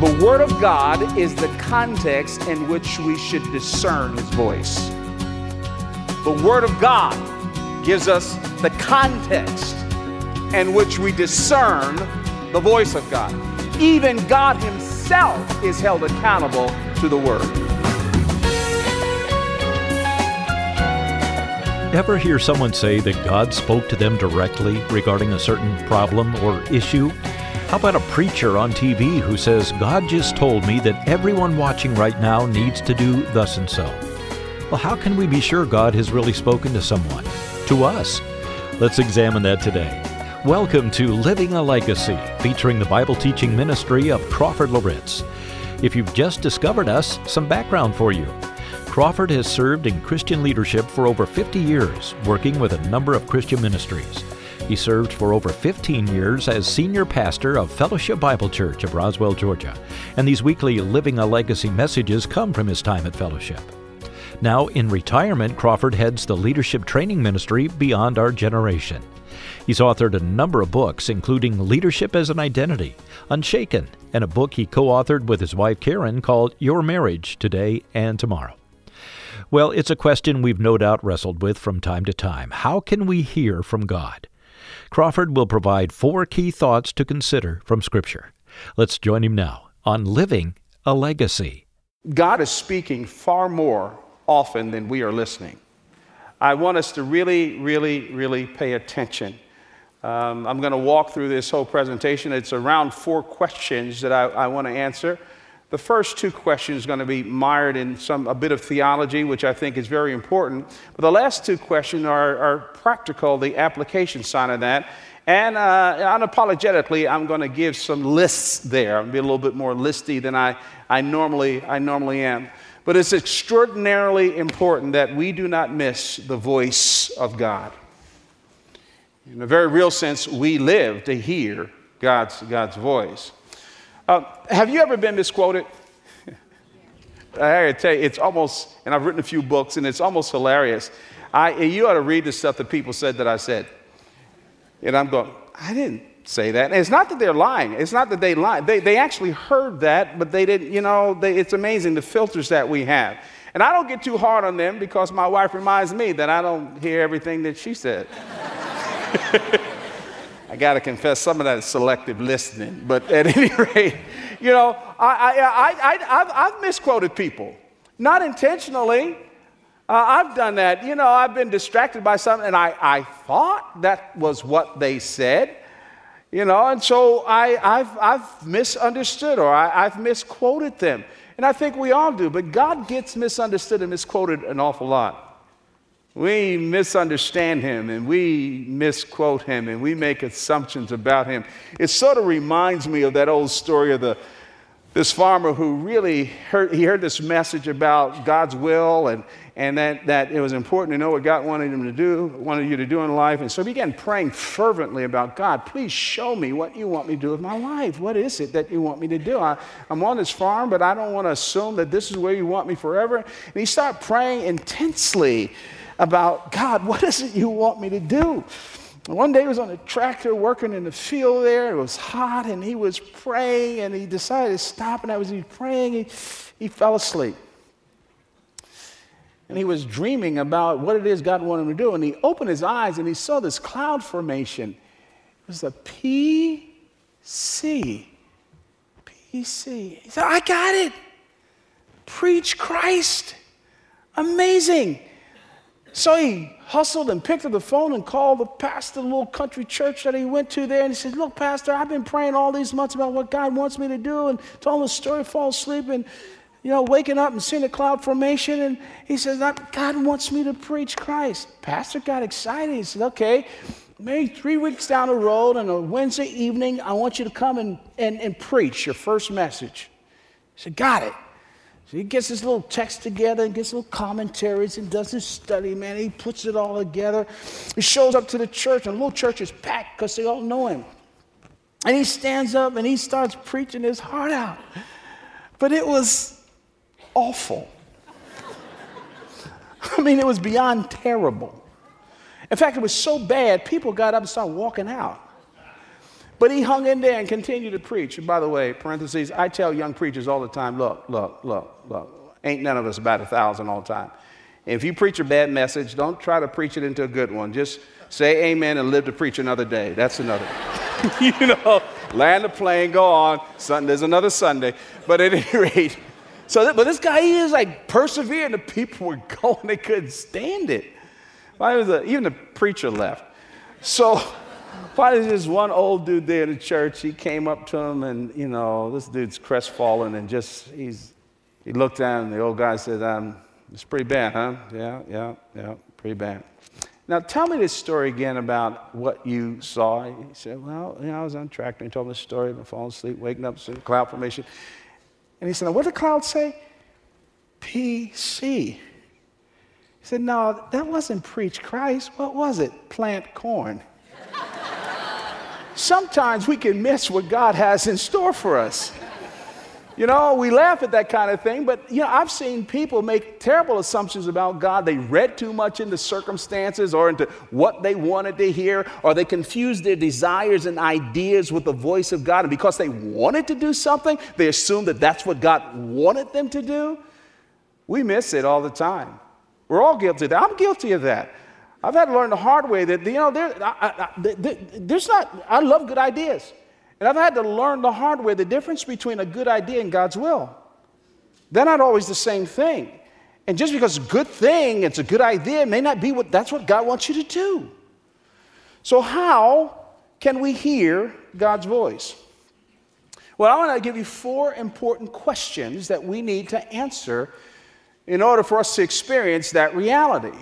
The Word of God is the context in which we should discern His voice. The Word of God gives us the context in which we discern the voice of God. Even God Himself is held accountable to the Word. Ever hear someone say that God spoke to them directly regarding a certain problem or issue? How about a preacher on TV who says, God just told me that everyone watching right now needs to do thus and so? Well, how can we be sure God has really spoken to someone? To us? Let's examine that today. Welcome to Living a Legacy, featuring the Bible teaching ministry of Crawford Loritts. If you've just discovered us, some background for you. Crawford has served in Christian leadership for over 50 years, working with a number of Christian ministries. He served for over 15 years as senior pastor of Fellowship Bible Church of Roswell, Georgia, and these weekly Living a Legacy messages come from his time at Fellowship. Now, in retirement, Crawford heads the leadership training ministry Beyond Our Generation. He's authored a number of books, including Leadership as an Identity, Unshaken, and a book he co authored with his wife Karen called Your Marriage Today and Tomorrow. Well, it's a question we've no doubt wrestled with from time to time. How can we hear from God? Crawford will provide four key thoughts to consider from Scripture. Let's join him now on Living a Legacy. God is speaking far more often than we are listening. I want us to really, really, really pay attention. Um, I'm going to walk through this whole presentation. It's around four questions that I, I want to answer. The first two questions are going to be mired in some a bit of theology, which I think is very important. But the last two questions are, are practical, the application side of that. And uh, unapologetically, I'm going to give some lists there. I'll be a little bit more listy than I, I, normally, I normally am. But it's extraordinarily important that we do not miss the voice of God. In a very real sense, we live to hear God's, God's voice. Uh, have you ever been misquoted? I gotta tell you, it's almost, and I've written a few books, and it's almost hilarious. I, you ought to read the stuff that people said that I said. And I'm going, I didn't say that. And it's not that they're lying. It's not that they lie. They, they actually heard that, but they didn't, you know, they, it's amazing the filters that we have. And I don't get too hard on them because my wife reminds me that I don't hear everything that she said. I got to confess, some of that is selective listening. But at any rate, you know, I, I, I, have misquoted people, not intentionally. Uh, I've done that. You know, I've been distracted by something, and I, I thought that was what they said. You know, and so I, I've, I've misunderstood or I, I've misquoted them. And I think we all do, but God gets misunderstood and misquoted an awful lot. We misunderstand him and we misquote him and we make assumptions about him. It sort of reminds me of that old story of the, this farmer who really heard, he heard this message about God's will and, and that, that it was important to know what God wanted him to do, wanted you to do in life. And so he began praying fervently about God, please show me what you want me to do with my life. What is it that you want me to do? I, I'm on this farm, but I don't want to assume that this is where you want me forever. And he started praying intensely about God, what is it you want me to do? one day he was on a tractor working in the field there. It was hot and he was praying and he decided to stop. And as he was praying, he, he fell asleep. And he was dreaming about what it is God wanted him to do. And he opened his eyes and he saw this cloud formation. It was a PC. PC. He said, I got it. Preach Christ. Amazing. So he hustled and picked up the phone and called the pastor of the little country church that he went to there. And he said, Look, Pastor, I've been praying all these months about what God wants me to do and told him the story, fall asleep, and you know, waking up and seeing a cloud formation. And he says, God wants me to preach Christ. Pastor got excited. He said, Okay, maybe three weeks down the road on a Wednesday evening, I want you to come and, and, and preach your first message. He said, Got it. So he gets his little text together and gets little commentaries and does his study, man. He puts it all together. He shows up to the church, and the little church is packed because they all know him. And he stands up and he starts preaching his heart out. But it was awful. I mean, it was beyond terrible. In fact, it was so bad, people got up and started walking out. But he hung in there and continued to preach. And by the way, parentheses, I tell young preachers all the time look, look, look, look, ain't none of us about a thousand all the time. If you preach a bad message, don't try to preach it into a good one. Just say amen and live to preach another day. That's another. you know, land the plane, go on. Sunday, there's another Sunday. But at any rate, so, but this guy, he is like persevering. The people were going, they couldn't stand it. Even the preacher left. So, finally, this one old dude there in the church, he came up to him, and, you know, this dude's crestfallen, and just, he's, he looked down, and the old guy said, um, It's pretty bad, huh? Yeah, yeah, yeah, pretty bad. Now, tell me this story again about what you saw. He said, Well, you know, I was on track, and he told me the story of falling asleep, waking up, seeing cloud formation. And he said, What did the cloud say? PC. He said, No, that wasn't preach Christ. What was it? Plant corn. Sometimes we can miss what God has in store for us. You know, we laugh at that kind of thing, but you know, I've seen people make terrible assumptions about God. They read too much into circumstances or into what they wanted to hear, or they confused their desires and ideas with the voice of God. And because they wanted to do something, they assumed that that's what God wanted them to do. We miss it all the time. We're all guilty of that. I'm guilty of that. I've had to learn the hard way that, you know, there, I, I, there's not, I love good ideas. And I've had to learn the hard way the difference between a good idea and God's will. They're not always the same thing. And just because it's a good thing, it's a good idea, may not be what that's what God wants you to do. So, how can we hear God's voice? Well, I want to give you four important questions that we need to answer in order for us to experience that reality.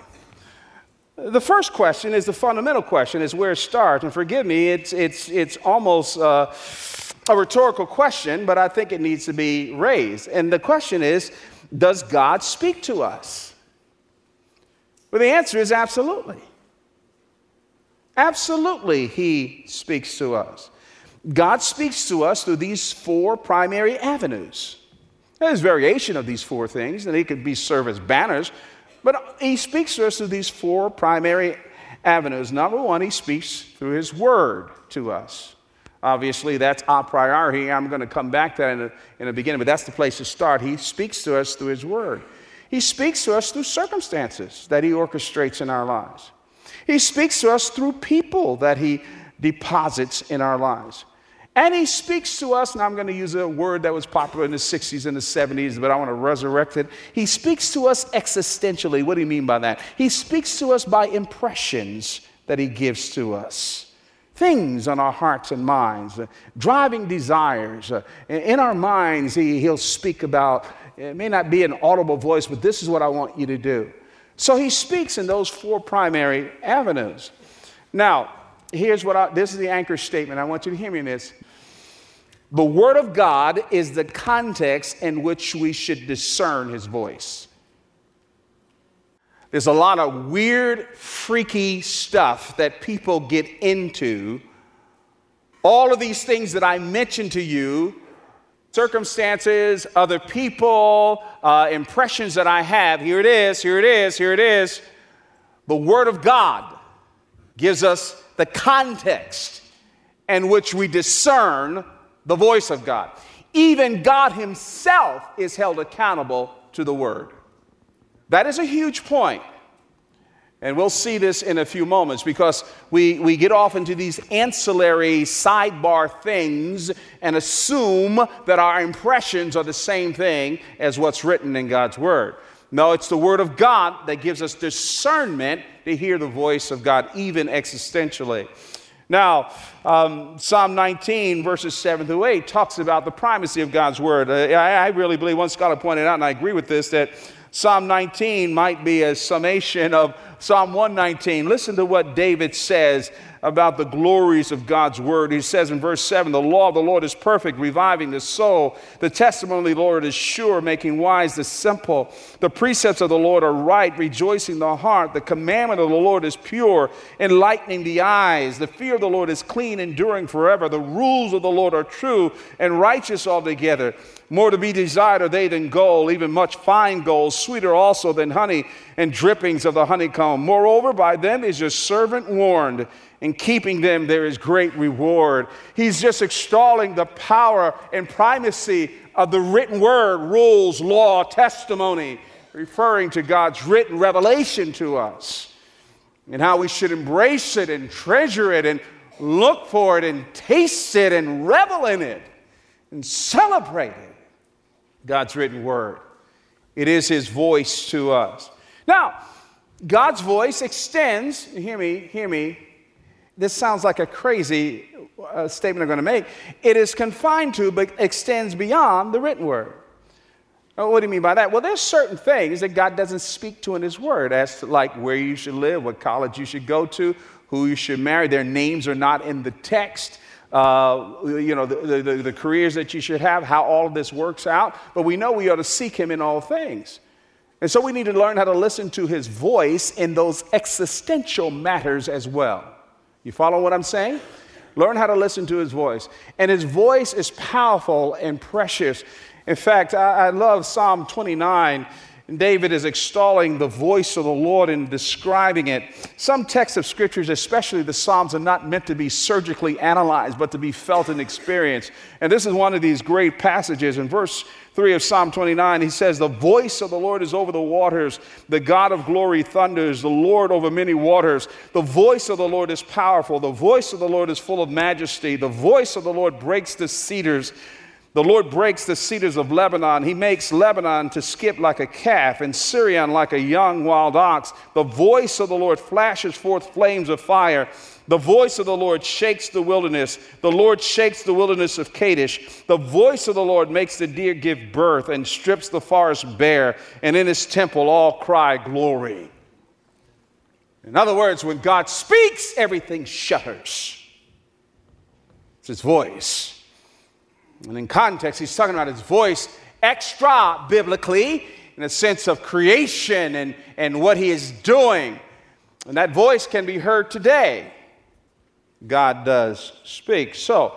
The first question is the fundamental question, is where it starts. And forgive me, it's, it's, it's almost uh, a rhetorical question, but I think it needs to be raised. And the question is Does God speak to us? Well, the answer is absolutely. Absolutely, He speaks to us. God speaks to us through these four primary avenues. There's variation of these four things, and they could be serve as banners but he speaks to us through these four primary avenues. Number one, he speaks through his word to us. Obviously, that's our priority. I'm going to come back to that in the, in the beginning, but that's the place to start. He speaks to us through his word. He speaks to us through circumstances that he orchestrates in our lives. He speaks to us through people that he deposits in our lives. And he speaks to us, and I'm going to use a word that was popular in the 60s and the 70s, but I want to resurrect it. He speaks to us existentially. What do you mean by that? He speaks to us by impressions that he gives to us. Things on our hearts and minds, uh, driving desires. Uh, in our minds, he, he'll speak about, it may not be an audible voice, but this is what I want you to do. So he speaks in those four primary avenues. Now, here's what I, this is the anchor statement. I want you to hear me in this. The Word of God is the context in which we should discern His voice. There's a lot of weird, freaky stuff that people get into. All of these things that I mentioned to you circumstances, other people, uh, impressions that I have. Here it is, here it is, here it is. The Word of God gives us the context in which we discern the voice of God. Even God Himself is held accountable to the Word. That is a huge point. And we'll see this in a few moments because we, we get off into these ancillary sidebar things and assume that our impressions are the same thing as what's written in God's Word. No, it's the Word of God that gives us discernment to hear the voice of God, even existentially. Now, um, Psalm 19, verses 7 through 8, talks about the primacy of God's Word. Uh, I, I really believe, one scholar pointed out, and I agree with this, that Psalm 19 might be a summation of Psalm 119. Listen to what David says about the glories of God's word. He says in verse 7 The law of the Lord is perfect, reviving the soul. The testimony of the Lord is sure, making wise the simple. The precepts of the Lord are right, rejoicing the heart. The commandment of the Lord is pure, enlightening the eyes. The fear of the Lord is clean, enduring forever. The rules of the Lord are true and righteous altogether. More to be desired are they than gold, even much fine gold, sweeter also than honey and drippings of the honeycomb. Moreover, by them is your servant warned In keeping them, there is great reward. He's just extolling the power and primacy of the written word, rules, law, testimony, referring to God's written revelation to us and how we should embrace it and treasure it and look for it and taste it and revel in it and celebrate it. God's written word. It is His voice to us. Now, God's voice extends, hear me, hear me, this sounds like a crazy uh, statement I'm going to make. It is confined to, but extends beyond the written word. Now, what do you mean by that? Well, there's certain things that God doesn't speak to in His Word, as to like where you should live, what college you should go to, who you should marry. Their names are not in the text. Uh, you know, the, the, the careers that you should have, how all of this works out. But we know we ought to seek Him in all things. And so we need to learn how to listen to His voice in those existential matters as well. You follow what I'm saying? Learn how to listen to his voice. And his voice is powerful and precious. In fact, I, I love Psalm 29. David is extolling the voice of the Lord and describing it. Some texts of scriptures, especially the Psalms, are not meant to be surgically analyzed, but to be felt and experienced. And this is one of these great passages. In verse 3 of Psalm 29, he says, The voice of the Lord is over the waters, the God of glory thunders, the Lord over many waters. The voice of the Lord is powerful, the voice of the Lord is full of majesty, the voice of the Lord breaks the cedars. The Lord breaks the cedars of Lebanon. He makes Lebanon to skip like a calf and Sirion like a young wild ox. The voice of the Lord flashes forth flames of fire. The voice of the Lord shakes the wilderness. The Lord shakes the wilderness of Kadesh. The voice of the Lord makes the deer give birth and strips the forest bare. And in his temple all cry glory. In other words, when God speaks, everything shudders. It's his voice. And in context, he's talking about his voice extra biblically in a sense of creation and, and what he is doing. And that voice can be heard today. God does speak. So,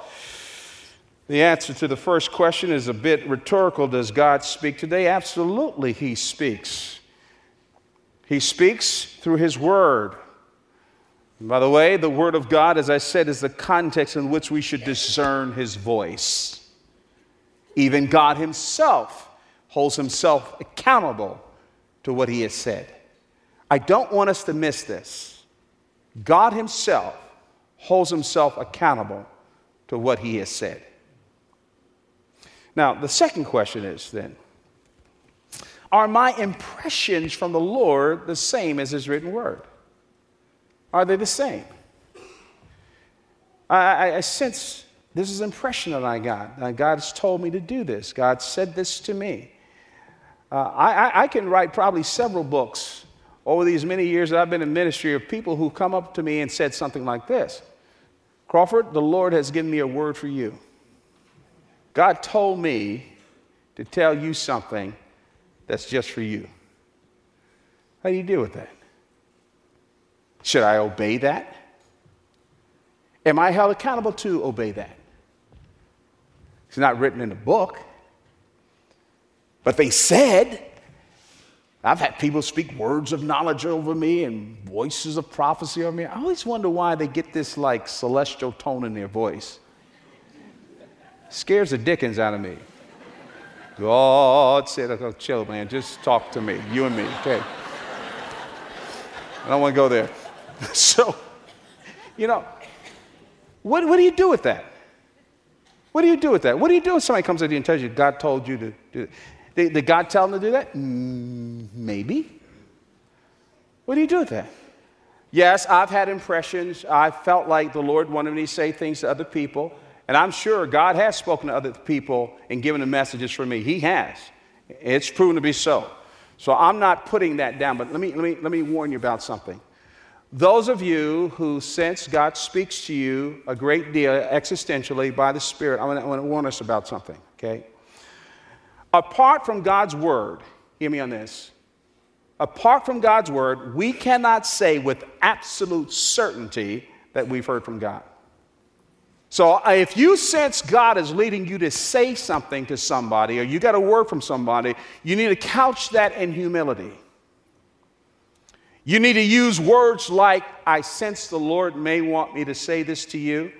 the answer to the first question is a bit rhetorical. Does God speak today? Absolutely, He speaks. He speaks through His Word. And by the way, the Word of God, as I said, is the context in which we should discern His voice. Even God Himself holds Himself accountable to what He has said. I don't want us to miss this. God Himself holds himself accountable to what he has said. Now, the second question is then Are my impressions from the Lord the same as his written word? Are they the same? I, I, I sense this is impression that I got. God has told me to do this. God said this to me. Uh, I, I can write probably several books over these many years that I've been in ministry of people who come up to me and said something like this Crawford, the Lord has given me a word for you. God told me to tell you something that's just for you. How do you deal with that? Should I obey that? Am I held accountable to obey that? It's not written in a book. But they said, I've had people speak words of knowledge over me and voices of prophecy over me. I always wonder why they get this like celestial tone in their voice. Scares the dickens out of me. God said, oh, chill, man, just talk to me, you and me, okay? I don't want to go there. so, you know, what, what do you do with that? What do you do with that? What do you do if somebody comes to you and tells you God told you to do? Did, did God tell them to do that? Mm, maybe. What do you do with that? Yes, I've had impressions. I felt like the Lord wanted me to say things to other people. And I'm sure God has spoken to other people and given them messages for me. He has. It's proven to be so. So I'm not putting that down, but let me, let me, let me warn you about something. Those of you who sense God speaks to you a great deal existentially by the Spirit, I want to warn us about something, okay? Apart from God's word, hear me on this. Apart from God's word, we cannot say with absolute certainty that we've heard from God. So uh, if you sense God is leading you to say something to somebody or you got a word from somebody, you need to couch that in humility. You need to use words like, I sense the Lord may want me to say this to you.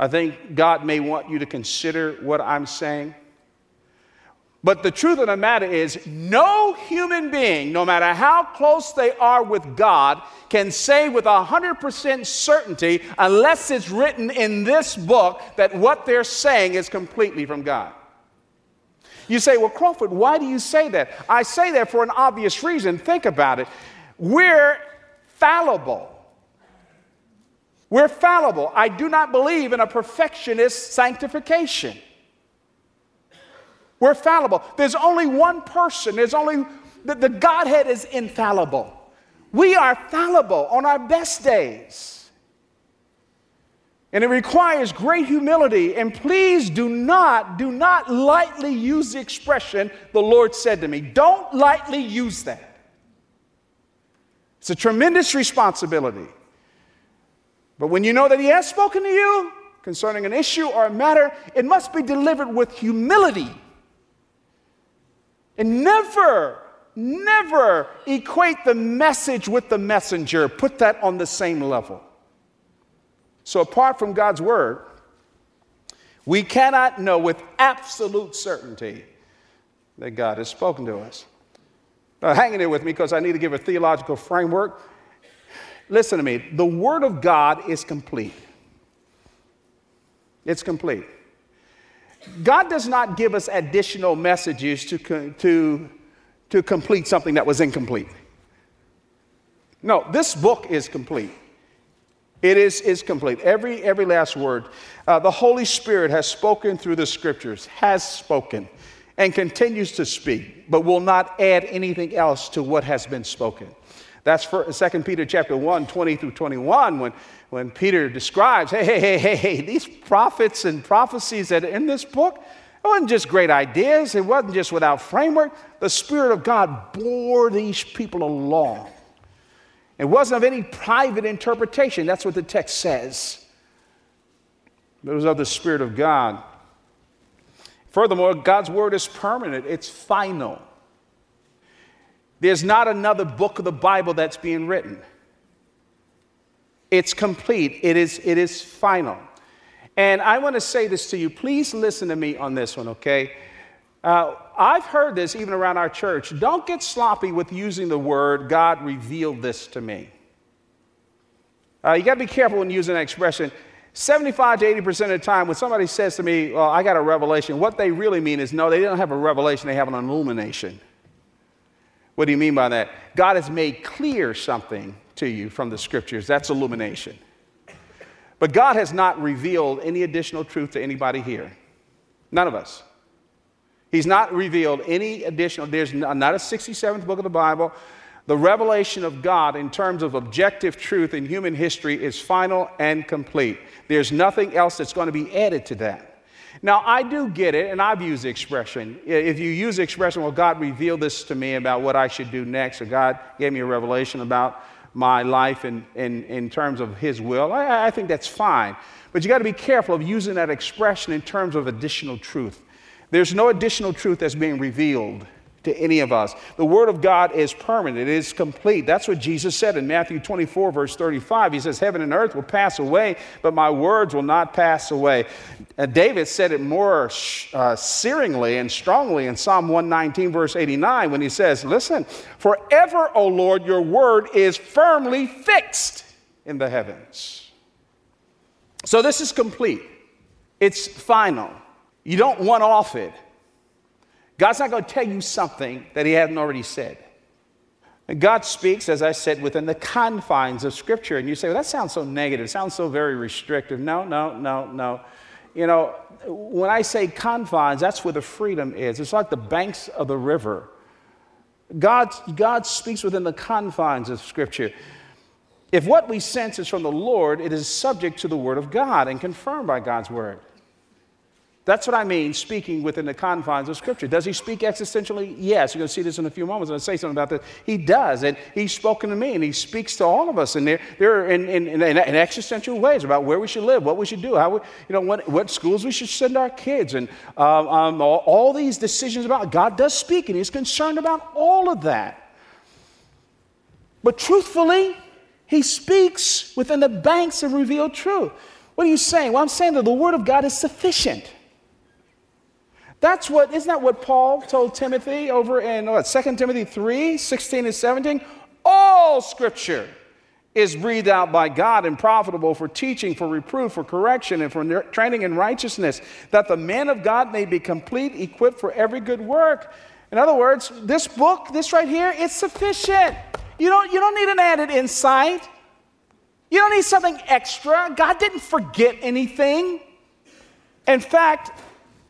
I think God may want you to consider what I'm saying. But the truth of the matter is, no human being, no matter how close they are with God, can say with 100% certainty, unless it's written in this book, that what they're saying is completely from God. You say, Well, Crawford, why do you say that? I say that for an obvious reason. Think about it. We're fallible. We're fallible. I do not believe in a perfectionist sanctification. We're fallible. There's only one person, there's only, the, the Godhead is infallible. We are fallible on our best days. And it requires great humility. And please do not, do not lightly use the expression, the Lord said to me. Don't lightly use that. It's a tremendous responsibility. But when you know that He has spoken to you concerning an issue or a matter, it must be delivered with humility. And never, never equate the message with the messenger. Put that on the same level. So, apart from God's word, we cannot know with absolute certainty that God has spoken to us. Now, hang in with me because I need to give a theological framework. Listen to me. The Word of God is complete. It's complete. God does not give us additional messages to, to, to complete something that was incomplete. No, this book is complete. It is, is complete. Every, every last word. Uh, the Holy Spirit has spoken through the scriptures, has spoken and continues to speak, but will not add anything else to what has been spoken. That's for uh, 2 Peter chapter 1, 20 through 21, when, when Peter describes, hey, hey, hey, hey, hey, these prophets and prophecies that are in this book, it wasn't just great ideas, it wasn't just without framework. The Spirit of God bore these people along. It wasn't of any private interpretation. That's what the text says. It was of the Spirit of God Furthermore, God's word is permanent, it's final. There's not another book of the Bible that's being written. It's complete, it is, it is final. And I want to say this to you. Please listen to me on this one, okay? Uh, I've heard this even around our church. Don't get sloppy with using the word, God revealed this to me. Uh, you got to be careful when using that expression. 75 to 80% of the time, when somebody says to me, Well, I got a revelation, what they really mean is no, they don't have a revelation, they have an illumination. What do you mean by that? God has made clear something to you from the scriptures. That's illumination. But God has not revealed any additional truth to anybody here. None of us. He's not revealed any additional, there's not a 67th book of the Bible. The revelation of God in terms of objective truth in human history is final and complete. There's nothing else that's going to be added to that. Now, I do get it, and I've used the expression. If you use the expression, well, God revealed this to me about what I should do next, or God gave me a revelation about my life in, in, in terms of His will, I, I think that's fine. But you got to be careful of using that expression in terms of additional truth. There's no additional truth that's being revealed to any of us. The Word of God is permanent, it is complete. That's what Jesus said in Matthew 24, verse 35. He says, Heaven and earth will pass away, but my words will not pass away. And David said it more uh, searingly and strongly in Psalm 119, verse 89, when he says, Listen, forever, O Lord, your word is firmly fixed in the heavens. So this is complete, it's final. You don't one off it. God's not going to tell you something that He hasn't already said. And God speaks, as I said, within the confines of Scripture. And you say, well, that sounds so negative, sounds so very restrictive. No, no, no, no. You know, when I say confines, that's where the freedom is. It's like the banks of the river. God, God speaks within the confines of Scripture. If what we sense is from the Lord, it is subject to the Word of God and confirmed by God's Word. That's what I mean, speaking within the confines of Scripture. Does he speak existentially? Yes. You're going to see this in a few moments. I'm going to say something about this. He does. And he's spoken to me, and he speaks to all of us. There in, in, in, in existential ways about where we should live, what we should do, how we, you know, what, what schools we should send our kids, and um, um, all, all these decisions about God does speak, and he's concerned about all of that. But truthfully, he speaks within the banks of revealed truth. What are you saying? Well, I'm saying that the Word of God is sufficient. That's what, isn't that what Paul told Timothy over in oh, what, 2 Timothy 3 16 and 17? All scripture is breathed out by God and profitable for teaching, for reproof, for correction, and for training in righteousness, that the man of God may be complete, equipped for every good work. In other words, this book, this right here, it's sufficient. You don't, you don't need an added insight. You don't need something extra. God didn't forget anything. In fact,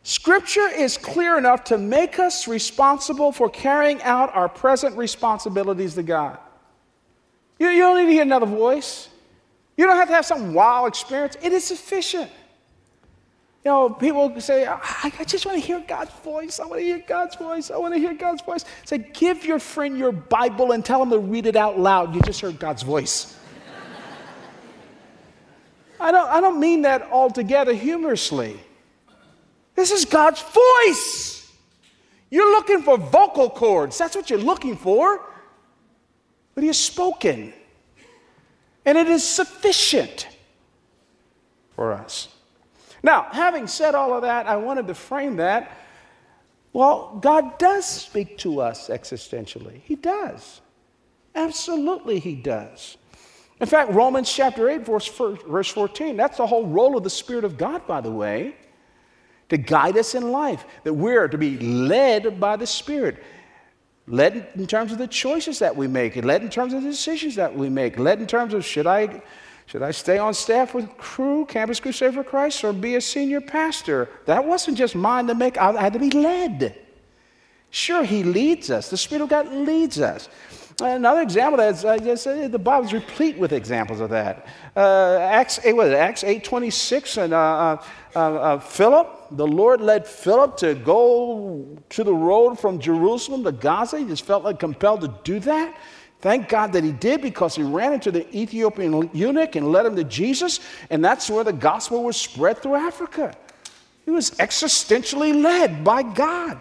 Scripture is clear enough to make us responsible for carrying out our present responsibilities to God. You, you don't need to hear another voice. You don't have to have some wow experience. It is sufficient. You know, people say, I, I just want to hear God's voice. I want to hear God's voice. I want to hear God's voice. Say, give your friend your Bible and tell him to read it out loud. You just heard God's voice. I, don't, I don't mean that altogether humorously. This is God's voice. You're looking for vocal cords. That's what you're looking for but he has spoken. And it is sufficient for us. Now, having said all of that, I wanted to frame that. Well, God does speak to us existentially. He does. Absolutely, He does. In fact, Romans chapter 8, verse 14, that's the whole role of the Spirit of God, by the way, to guide us in life, that we're to be led by the Spirit led in terms of the choices that we make, led in terms of the decisions that we make, led in terms of should I, should I stay on staff with Cru, Campus Crusade for Christ, or be a senior pastor? That wasn't just mine to make, I had to be led. Sure, He leads us. The Spirit of God leads us. Another example that I just said, the Bible is replete with examples of that. Uh, Acts, 8, what is it, Acts 8 26, and uh, uh, uh, uh, Philip, the Lord led Philip to go to the road from Jerusalem to Gaza. He just felt like compelled to do that. Thank God that he did because he ran into the Ethiopian eunuch and led him to Jesus, and that's where the gospel was spread through Africa. He was existentially led by God.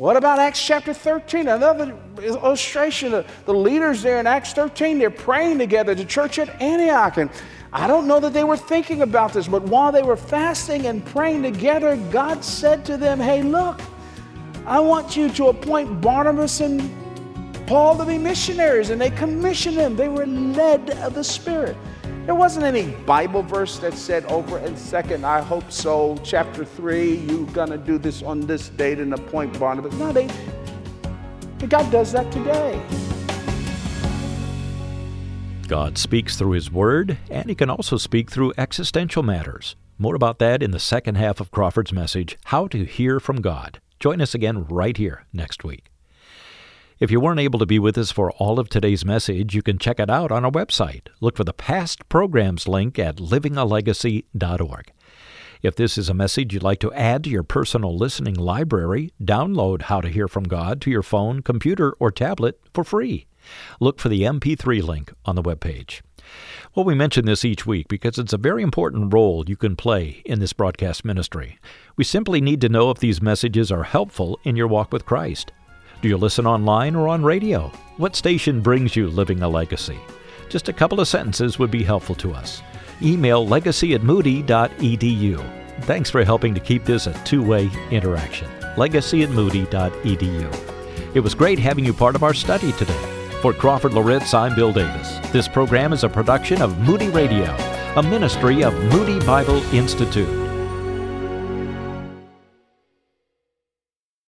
What about Acts chapter 13? Another illustration of the leaders there in Acts 13, they're praying together, the church at Antioch. And I don't know that they were thinking about this, but while they were fasting and praying together, God said to them, Hey, look, I want you to appoint Barnabas and Paul to be missionaries. And they commissioned them, they were led of the Spirit. There wasn't any Bible verse that said over in second, I hope so, chapter three, you're gonna do this on this date and appoint Barnabas. No, they, God does that today. God speaks through His Word, and He can also speak through existential matters. More about that in the second half of Crawford's message, How to Hear from God. Join us again right here next week. If you weren't able to be with us for all of today's message, you can check it out on our website. Look for the past programs link at livingalegacy.org. If this is a message you'd like to add to your personal listening library, download How to Hear from God to your phone, computer, or tablet for free. Look for the MP3 link on the webpage. Well, we mention this each week because it's a very important role you can play in this broadcast ministry. We simply need to know if these messages are helpful in your walk with Christ. Do you listen online or on radio? What station brings you Living a Legacy? Just a couple of sentences would be helpful to us. Email legacy at moody.edu. Thanks for helping to keep this a two way interaction. Legacy at moody.edu. It was great having you part of our study today. For Crawford Loritts, I'm Bill Davis. This program is a production of Moody Radio, a ministry of Moody Bible Institute.